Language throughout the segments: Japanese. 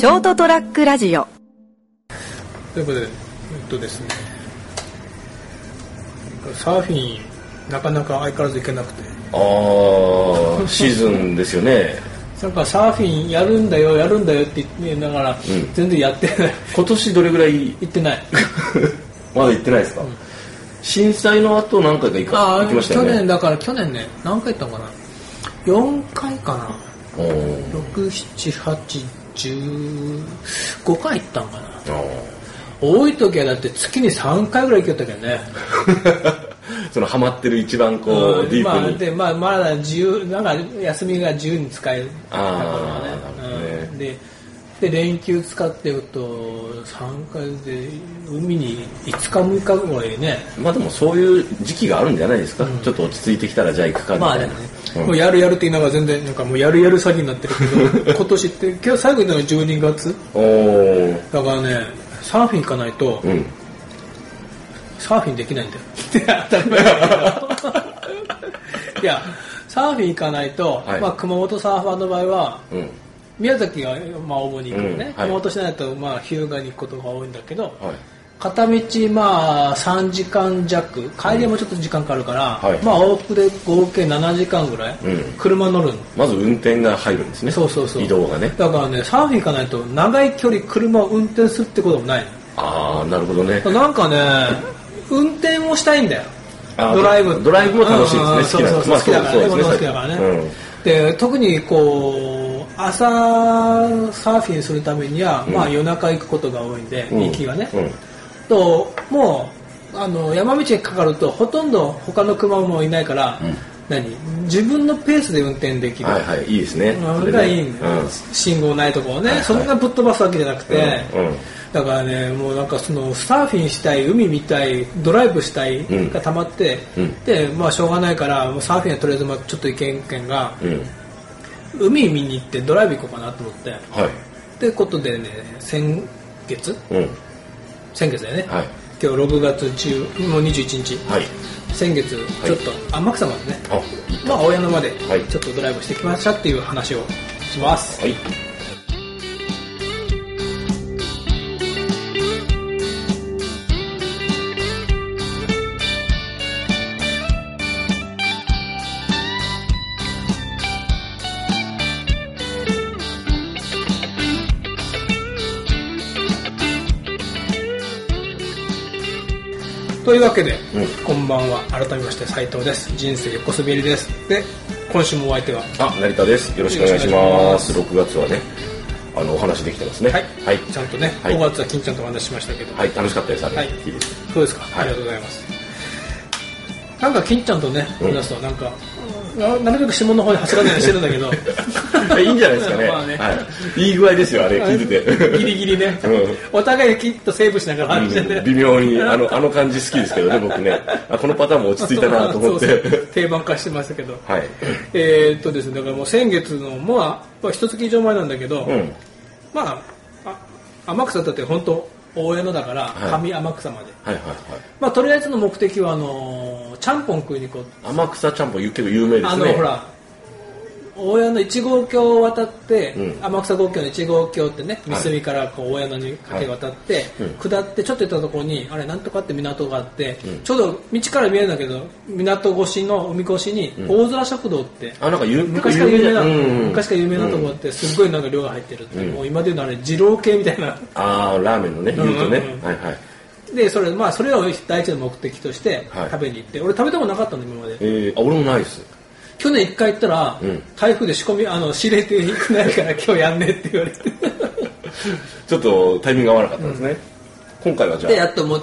ショートトラックラジオ。ということで、えっとですね、サーフィン、なかなか相変わらず行けなくて、ああ シーズンですよね。なんかサーフィンやるんだよ、やるんだよって言いながら、ん。全然やってない。今年どれぐらい？行ってない。まだ行ってないですか、震災の後何回か行かああ、行きましたよね。去年、だから去年ね、何回行ったのかな ?4 回かな。おー ?6、7、8、15回行ったんかな。あ多い時はだって月に3回ぐらい行けたけどね。ー そのハマってる一番こう、うんディープに、まあ、で、まあ、まだ自由、なんか休みが自由に使える。からね。うん。で、で、連休使ってると、3回で、海に5日6日ぐらいね、まあでもそういう時期があるんじゃないですか、ちょっと落ち着いてきたらじゃあ行くかみたいな、まあでもね、うん。もうやるやるって言いながら全然、なんかもうやるやる詐欺になってるけど、今年って、今日最後にのが12月？だからね、サーフィン行かないと、うん。サーフィンできないんだよ。いや、サーフィン行かないと、はい。まあ熊本サーファーの場合は、うん宮崎が、まあ、主に行くのね、うんはい熊本市内だと、まあ、日向に行くことが多いんだけど、はい片道、まあ、3時間弱、帰りもちょっと時間かかるから、はいまあ、往復で合計7時間ぐらい、うん車乗るの。まず運転が入るんですねそうそうそう。移動がねだからね、サーフィン行かないと、長い距離車を運転するってこともないああなるほどねの。なんかね、運転をしたいんだよ。ドライブ。ドライブも楽しいですねうんうん好きなそうそうそうまあ好きだからね。そう俺も好きだからねで、特にこう、朝サーフィンするためには、うん。まあ夜中行くことが多いんで、うん。行きがね。うん。と、もう、あの、山道にかかると、ほとんど他の車もいないから、うん。何？自分のペースで運転できる。はいはいいいですね。それがいいんだよ、信号ないところをね、はいはい。そんなぶっ飛ばすわけじゃなくて、うんうん。だからねもうなんかそのサーフィンしたい海見たいドライブしたいうん。が溜まって、うん。でまあしょうがないからもうサーフィンはとりあえずまあちょっと行けんけんがうんうん海見に行ってドライブ行こうかなと思って。はい。ってことでね先月？うん。先月だよね、はい。今日6月10もう21日、はい。先月ちょっと天草までね、あいいまあ青山まではい。ちょっとドライブしてきましたっていう話をします、はいわけで、うん。こんばんは。改めまして斉藤です。人生横滑りです。で今週もお相手はあ成田です。よろしくお願いします。6月はねあのお話できてますね。はい、はい。ちゃんとね、はい。5月は金ちゃんとお話ししましたけど、はい。楽しかったです。あれ、はい。い、いです。そうですか、はい。ありがとうございますなんか金ちゃんとねうん。話すとなんか、ななるべく下の方に走らないようにしてるんだけど。いいんじゃないですかね。まあね。はい、いい具合ですよあれ聞いてて。ギリギリね、うん。お互いきっとセーブしながら話してて、うん。微妙にあのあの感じ好きですけどね 僕ね。あこのパターンも落ち着いたなと思って。定番化してましたけど、はい。えーっとですねだからもう先月のまあ一月以上前なんだけど、うん。まああ天草だって本当大江野だからはい。上天草まで、はいはいはい。まあとりあえずの目的はあのちゃんぽん食いに行こう。天草ちゃんぽん結構有名ですね。あのほら大江の1号橋を渡って、うん。天草号橋の1号橋ってね三隅からこう大江野にかけ渡って、うん。下ってちょっと行ったところにあれなんとかって港があって、うん。ちょうど道から見えるんだけど港越しの海越しにん。大空食堂って、あなんか有昔から有名な、うんうん。昔から有名なところってすっごいなんか量が入ってるって、う。ん。もう今で言うのあれ二郎系みたいな。ああラーメンのね言うとね、うんうんうん。はいはいでそれまあそれを第一の目的としてはい。食べに行って、俺食べたことなかったの今まで。えー、あ俺もないです。去年一回行ったら、うん。台風で仕込みあの仕入れていくないから今日やんねって言われて。ちょっとタイミング合わなかったですね、今回はじゃあ。でやっともう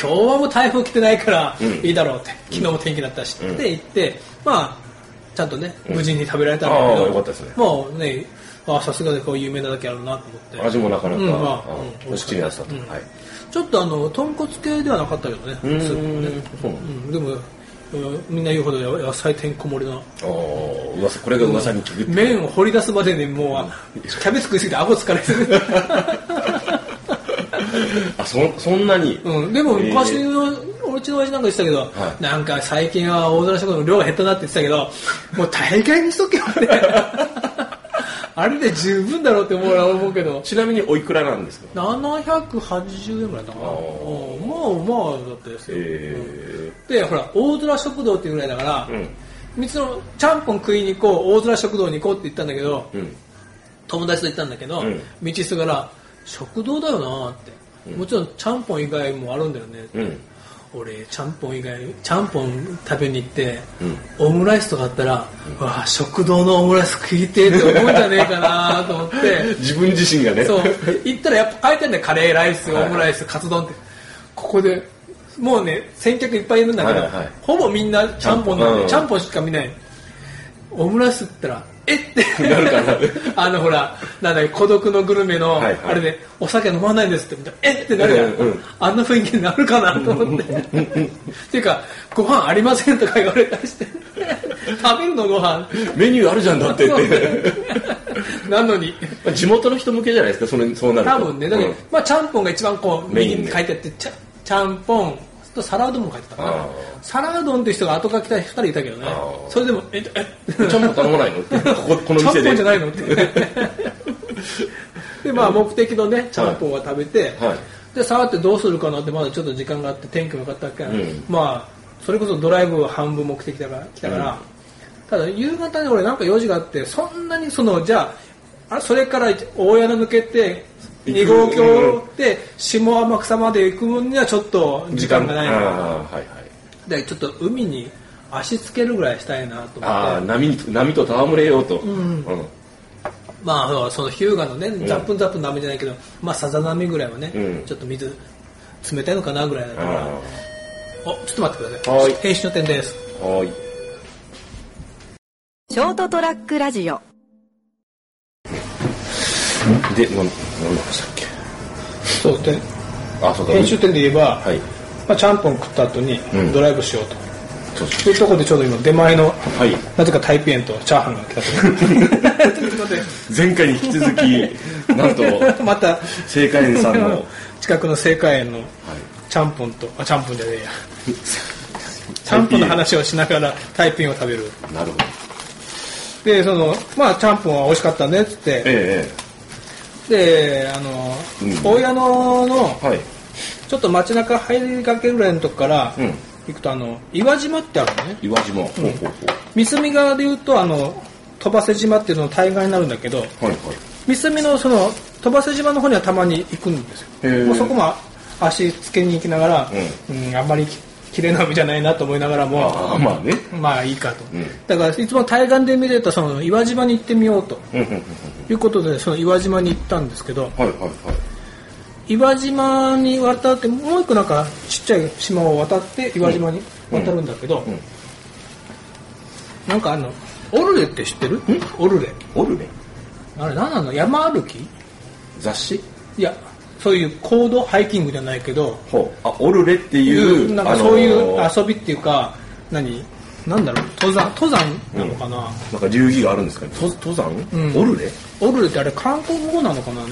今日はもう台風来てないからうん。いいだろうって、昨日も天気だったし。うん。って言ってまあちゃんとね無事に食べられたんだああけど、よかったですね。もうねあさすがでこう有名なだけあるなと思って。味もなかなか、うんまああうん。お口に合ってたと、うん。はいちょっとあの豚骨系ではなかったけどねスうープもね。そうなんうん、でもうんみんな言うほど野菜てんこ盛りの。ああ噂これが噂に聞くって。麺を掘り出すまでにもうキャベツ食いすぎて顎疲れてる。あそそんなに、うん、でも昔の、おうちの親父なんか言ってたけど、はい。なんか最近は大空食堂の量が減ったなって言ってたけど、もう大概にしとけよって。あれで十分だろうって思う思うけど。ちなみにおいくらなんですか？780円ぐらいだったかな。まあまあだったですよ、えでほら大空食堂っていうぐらいだから、えうん。三つのちゃんぽん食いに行こう大空食堂に行こうって言ったんだけどうん。友達と行ったんだけど、うん。道すがら食堂だよなって、もちろんちゃんぽん以外もあるんだよね、うん俺ちゃんぽん以外ちゃんぽん食べに行って、うん。オムライスとかあったら、わあ食堂のオムライス食いてえって思うんじゃねえかなと思って。自分自身がね。そう。行ったらやっぱ書いてあるんだよ。カレーライスはい。オムライスカツ丼って。ここでもうね先客いっぱいいるんだけど、はいはい。ほぼみんなちゃんぽんなんで、うん。ちゃんぽんしか見ない。オムライスって言ったらえっ？てなるかな。あのほらなんだ孤独のグルメのあれでお酒飲まないんですってえっ？てなるじゃん、うんうん。あんな雰囲気になるかなと思って。っていうかご飯ありませんとか言われたりして。食べるのご飯。メニューあるじゃんだってって。なのに。まあ地元の人向けじゃないですかそれそうなると。多分ね。だけど、うん。まあちゃんぽんが一番こうメインに書いてあってちゃちゃんぽんと皿うどんも書いてたかな皿うどんって人が後から来た人いたけどね。それでもええちゃんぽん頼まないの？っ てこここのちゃんぽ店でんじゃないの？って。でまあ目的のねちゃんぽんは食べて、はい。で触ってどうするかなってまだちょっと時間があって天気も良かったから、うん。まあそれこそドライブは半分目的だから来たから、うん。ただ夕方に俺なんか用事があってそんなにそのじゃああそれから大矢野抜けて2号橋で下天草まで行く分にはちょっと時間がないあからーはいはい。でちょっと海に足つけるぐらいしたいなと思って。ああ波に波と戯れようと。ん。うん。まあその日向のねザップンザップンの波じゃないけど、まあさざ波ぐらいはね、うん。ちょっと水冷たいのかなぐらいだからあおちょっと待ってください。はい。編集の点です。あはい。ショートトラックラジオ。で何でしたっけ？そうであそうだ編集点で言えば、はい。まあ、ちゃんぽん食った後にうん。ドライブしようと、そうそう。いうところでちょうど今出前のはい。なぜかタイピエンとチャーハンが来たという。ことで前回に引き続きなんと また正解園さんの、はい、近くの青果園のちゃんぽんとあちゃんぽんじゃねえや。ちゃんぽんの話をしながらタイピンを食べる。なるほど。でそのまあちゃんぽんは美味しかったねっつってえであの、うん。大矢野のえはい。ちょっと街中入りかけぐらいのとこからうん。行くとあの岩島ってあるのね。岩島、ほうほうほ三隅側で言うとあの飛ばせ島っていうのの対岸になるんだけどうはいはい。三隅のその飛ばせ島の方にはたまに行くんですよ。もうそこも足つけに行きながら、うんあんまり綺麗な海じゃないなと思いながらもああまあね。まあいいかと、うん。だからいつも対岸で見れたその岩島に行ってみようと。うんいうことでその岩島に行ったんですけどはいはいはい。岩島に渡ってもう一個なんかちっちゃい島を渡って岩島に渡るんだけど、うん。うん。なんかあのオルレって知ってる？オルレ。おるねあれ何なの？山歩き？雑誌？いやそういう行動ハイキングじゃないけどあオルレっていいうなんかそういうあのー遊びっていうか何？なんだろう？登山登山なのかな、なんか流儀があるんですかね？と登山、うん。オルレオルレってあれ韓国語なのかな？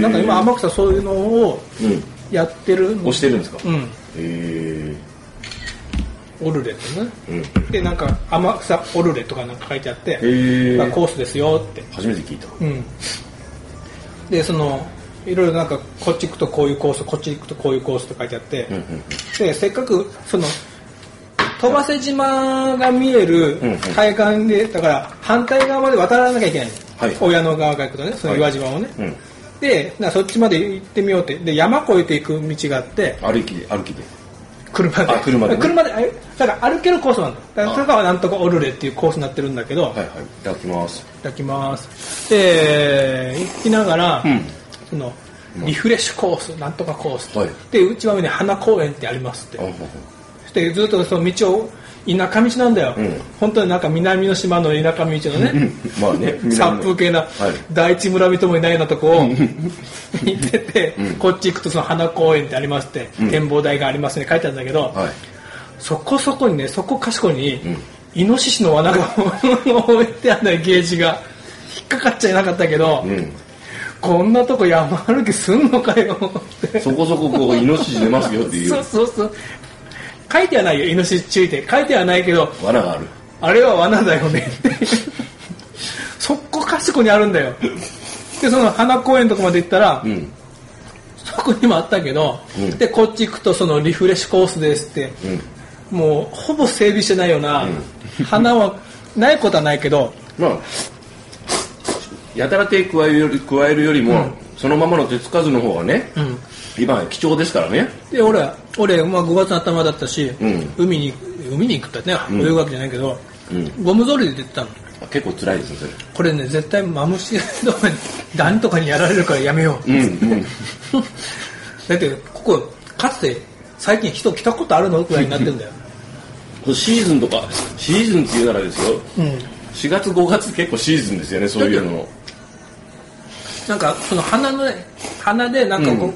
なんか今天草そういうのをうん。やってる押してるんですか、へうん。えオルレってね。うん。でなんか天草オルレとかなんか書いてあって、まあコースですよって。初めて聞いた。うん。でそのいろいろなんかこっち行くとこういうコースこっち行くとこういうコースって書いてあって、うんうんでせっかくその飛ばせ島が見えるうんうん。海岸でだから反対側まで渡らなきゃいけない。の、はい。親の側から行くとねその岩島をね、うん。でなそっちまで行ってみようって。で山越えていく道があって歩きで歩きで。車で。あ車でね。車であだから歩けるコースなんだ。だからそれからなんとかオルレっていうコースになってるんだけど、はいはい。いただきます。いただきます。で行きながら、うんそのリフレッシュコースなんとかコース、はい。で内側に花公園ってありますって。でずっとその道を田舎道なんだよ、うん。本当になんか南の島の田舎道のね、まあね殺風景な、はい。第一村人もいないようなとこを行ってて、うん。こっち行くとその花公園ってありますって、うん。展望台がありますね書いてあるんだけど、はい。そこそこにねそこかしこに、ん。イノシシの罠が 置いてあるんだよゲージが引っかかっちゃいなかったけど、うんこんなとこ山歩きすんのかよ。ってそこそここうイノシシ出ますよっていう。そうそうそう。書いてはないよイノシシ注意点。書いてはないけど罠がある。あれは罠だよね。ってそこかしちこにあるんだよ。でその花公園のとこまで行ったら、うん。そこにもあったけど、うん。でこっち行くとそのリフレッシュコースですって、もうほぼ整備してないような、花はないことはないけどまあやたら手加えるより加えるよりも、そのままの手つかずの方がね、ん。今貴重ですからね。で俺俺、まあ、5月の頭だったし、うん。海に海に行くってね泳ぐわけじゃないけど、うん。ゴム草履で出てたの。結構辛いですねそれ。これね絶対マムシとかにダニとかにやられるからやめよう、うんうん。だってここかつて最近人来たことあるの？くらいになってんだよ。シーズンとかシーズンっていうならですよ。うん。4月5月結構シーズンですよねそういうの。のなんかその花のね花でなんかこ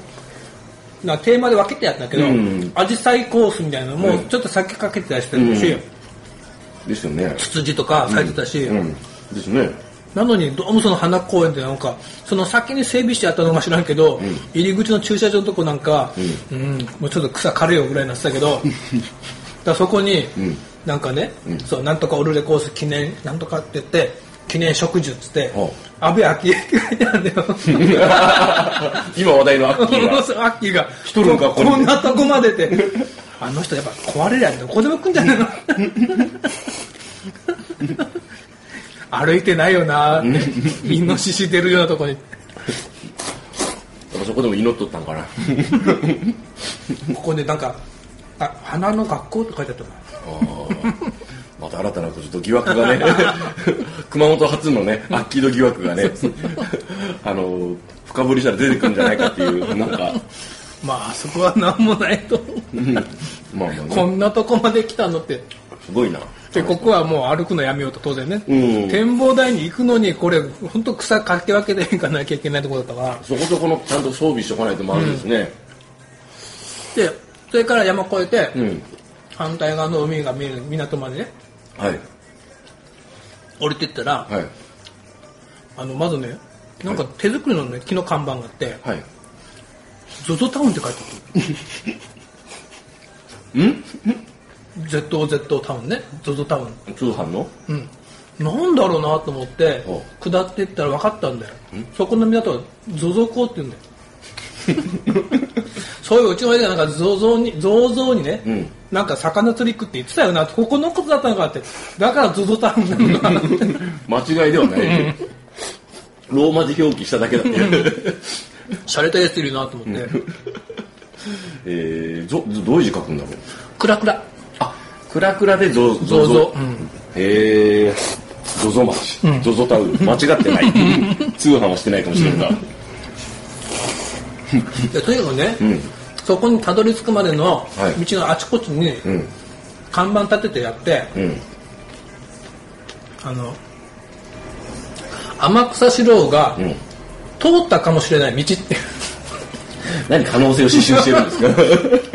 う、なん。かテーマで分けてやったけど、うん。アジサイコースみたいなのもうん。ちょっと先かけてたりしてるし、うん。ですよね。ツツジとか咲いてたし、うん。ですね。なのにどうもその花公園ってなんかその先に整備してあったのか知らんけど、入り口の駐車場のとこなんか、うん。もうちょっと草刈れよぐらいになってたけどだそこに、ん。なんかね、そうなんとかオルレコース記念なんとかって言って記念植樹っつってほ安倍昭恵って書いてあるんだよ。今話題のアッキーが。そうアッキーが。来とるんかこんなとこまでって。あの人やっぱ壊れりゃどこでも来んじゃないの。歩いてないよなって。イノシシ出るようなとこに。そこでも祈っとったんかな。ここでなんかあ花の学校って書いてあったのあーまた新たなちょっと疑惑がね。熊本初のねアッキード疑惑がね。あの深掘りしたら出てくるんじゃないかっていうなんか。まああそこは何もないと。うん。まあまあね。こんなとこまで来たのって。すごいな。でここはもう歩くのやめようと当然ね、うん。展望台に行くのにこれ本当草かき分けていかなきゃいけないところだったからそこそこのちゃんと装備しておかないとまずいですね。でそれから山越えて、うん、反対側の海が見える港までねはい。降りてったら、はい。あのまずねなんか手作りのね木の看板があってはい「ZOZO タウン」って書いてある。ん？ZOZ タウンね。ZOZO タウン。通販の？うん。なんだろうなと思ってお下っていったら分かったんだよ。そこの港は ZOZO 港って言うんだよ。そういううちの親がなんかゾゾにゾウゾウにね、うんなんか魚釣り食って言ってたよな。ここのことだったのかって。だから ZOZO タウンなのかなって。間違いではない。ローマ字表記しただけだって。洒落たやついるなと思って。えー、ぞどういう字書くんだろう？クラクラ。あクラクラでゾゾゾウゾ。うん。へえゾゾ町、ゾゾタウン。間違ってない。通販はしてないかもしれんが、でとにかくね、んそこにたどり着くまでのはい。道のあちこちにうん。看板立ててやって、うん。あの天草四郎がうん。通ったかもしれない道って 何可能性を刺繍してるんですか？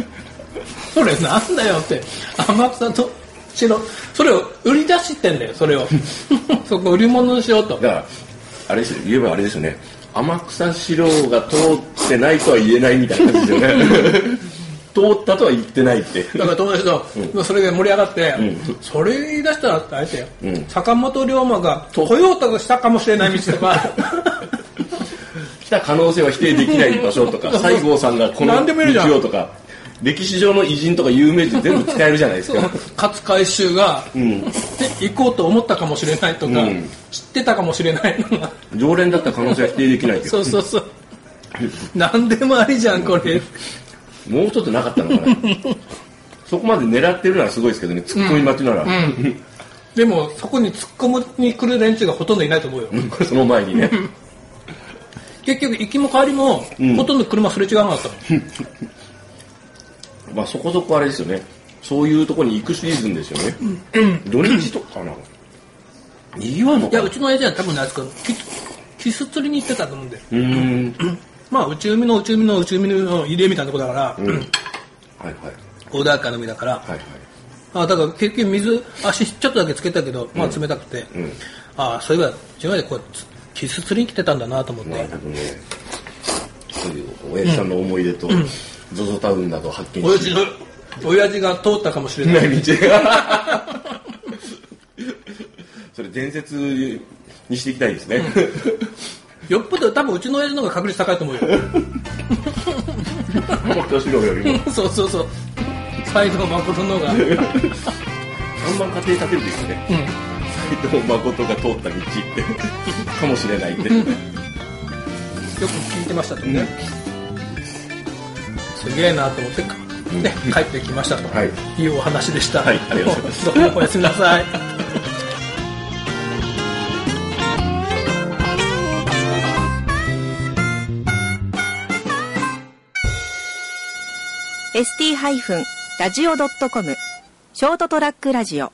それなんだよって。天草と四郎それを売り出してんだよそれを。そこ売り物にしようと。だからあれですよ言えばあれですよね天草四郎が通ってないとは言えないみたいな感じですよね。通ったとは言ってないって。だから友達と、それで盛り上がって、ん。それ言い出したらあれだよ、うん。坂本龍馬が来ようとしたかもしれない道とか。来た可能性は否定できない場所とか 西郷さんがこの道をとか歴史上の偉人とか有名人全部使えるじゃないですか。勝海舟が、行こうと思ったかもしれないとか、うん。知ってたかもしれないのが。常連だった可能性は否定できないけど。そうそうそう。何でもありじゃんこれ。もうちょっとなかったのかな。そこまで狙ってるならすごいですけどね。ツッコミ待ちなら、でもそこに突っ込むに来る連中がほとんどいないと思うよ、その前にね。結局行きも帰りも、ん。ほとんど車すれ違わなかった まあそこそこあれですよね。そういうとこに行くシーズンですよね、土日とかかな。にぎわうのかな。いやうちの親父は多分ねあそこキキス釣りに行ってたと思うんだよ。うーん。まあ内海の内海の内海の入れみたいなとこだから、うん。はいはい。穏やかな海だから、はいはい。あだから結局水足ちょっとだけつけたけど、まあ冷たくて、うん。あそういえば自分でこうつキス釣りに来てたんだなと思って、なるほどねそういう親父さんの思い出と、ゾゾタウンなどを発見し親父の親父が通ったかもしれなない。い道がそれ伝説にしていきたいですね。よっぽど多分うちの親父の方が確率高いと思うよ。私のよりも。そうそうそう。斎藤誠の方が。うん看板家庭立てるといいですね。斎藤誠が通った道って、かもしれないって。よく聞いてましたとね、すげえなと思って、ね、帰ってきましたとはい。いうお話でした、はいありがとうございます。どうもおやすみなさい ST-radio.com ショートトラックラジオ